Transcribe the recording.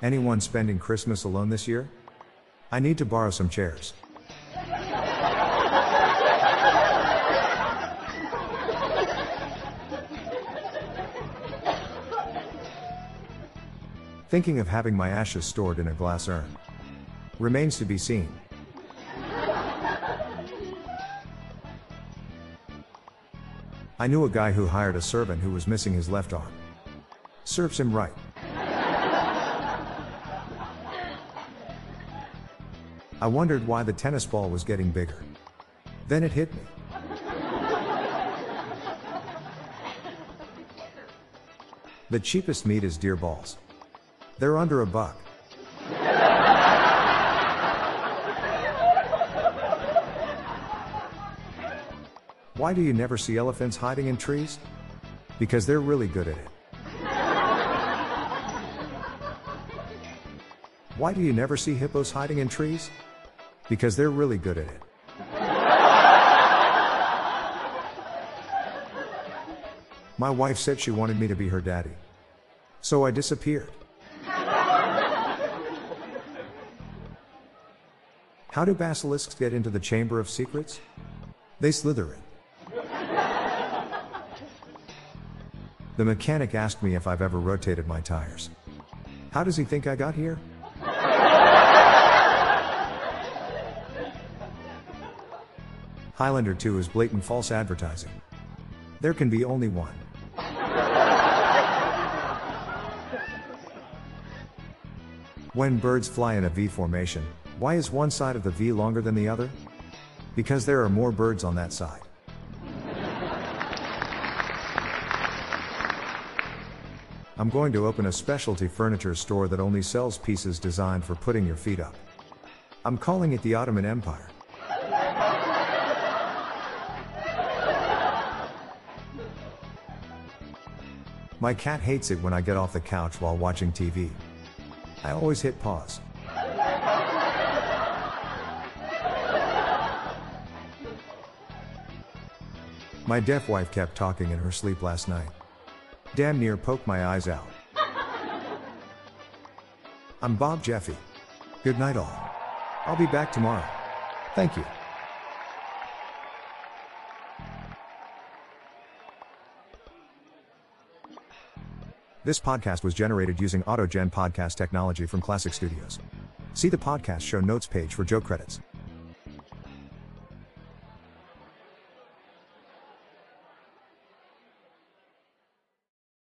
Anyone spending Christmas alone this year? I need to borrow some chairs. Thinking of having my ashes stored in a glass urn. Remains to be seen. I knew a guy who hired a servant who was missing his left arm. Serves him right. I wondered why the tennis ball was getting bigger. Then it hit me. The cheapest meat is deer balls. They're under a buck. Why do you never see elephants hiding in trees? Because they're really good at it. Why do you never see hippos hiding in trees? Because they're really good at it. My wife said she wanted me to be her daddy. So I disappeared. How do basilisks get into the Chamber of Secrets? They slither in. The mechanic asked me if I've ever rotated my tires. How does he think I got here? Highlander 2 is blatant false advertising. There can be only one. When birds fly in a V formation, why is one side of the V longer than the other? Because there are more birds on that side. I'm going to open a specialty furniture store that only sells pieces designed for putting your feet up. I'm calling it the Ottoman Empire. My cat hates it when I get off the couch while watching TV. I always hit pause. My deaf wife kept talking in her sleep last night. Damn near poked my eyes out. I'm Bob Jeffy. Good night, all. I'll be back tomorrow. Thank you. This podcast was generated using AutoGen podcast technology from Klassic Studios. See the podcast show notes page for joke credits.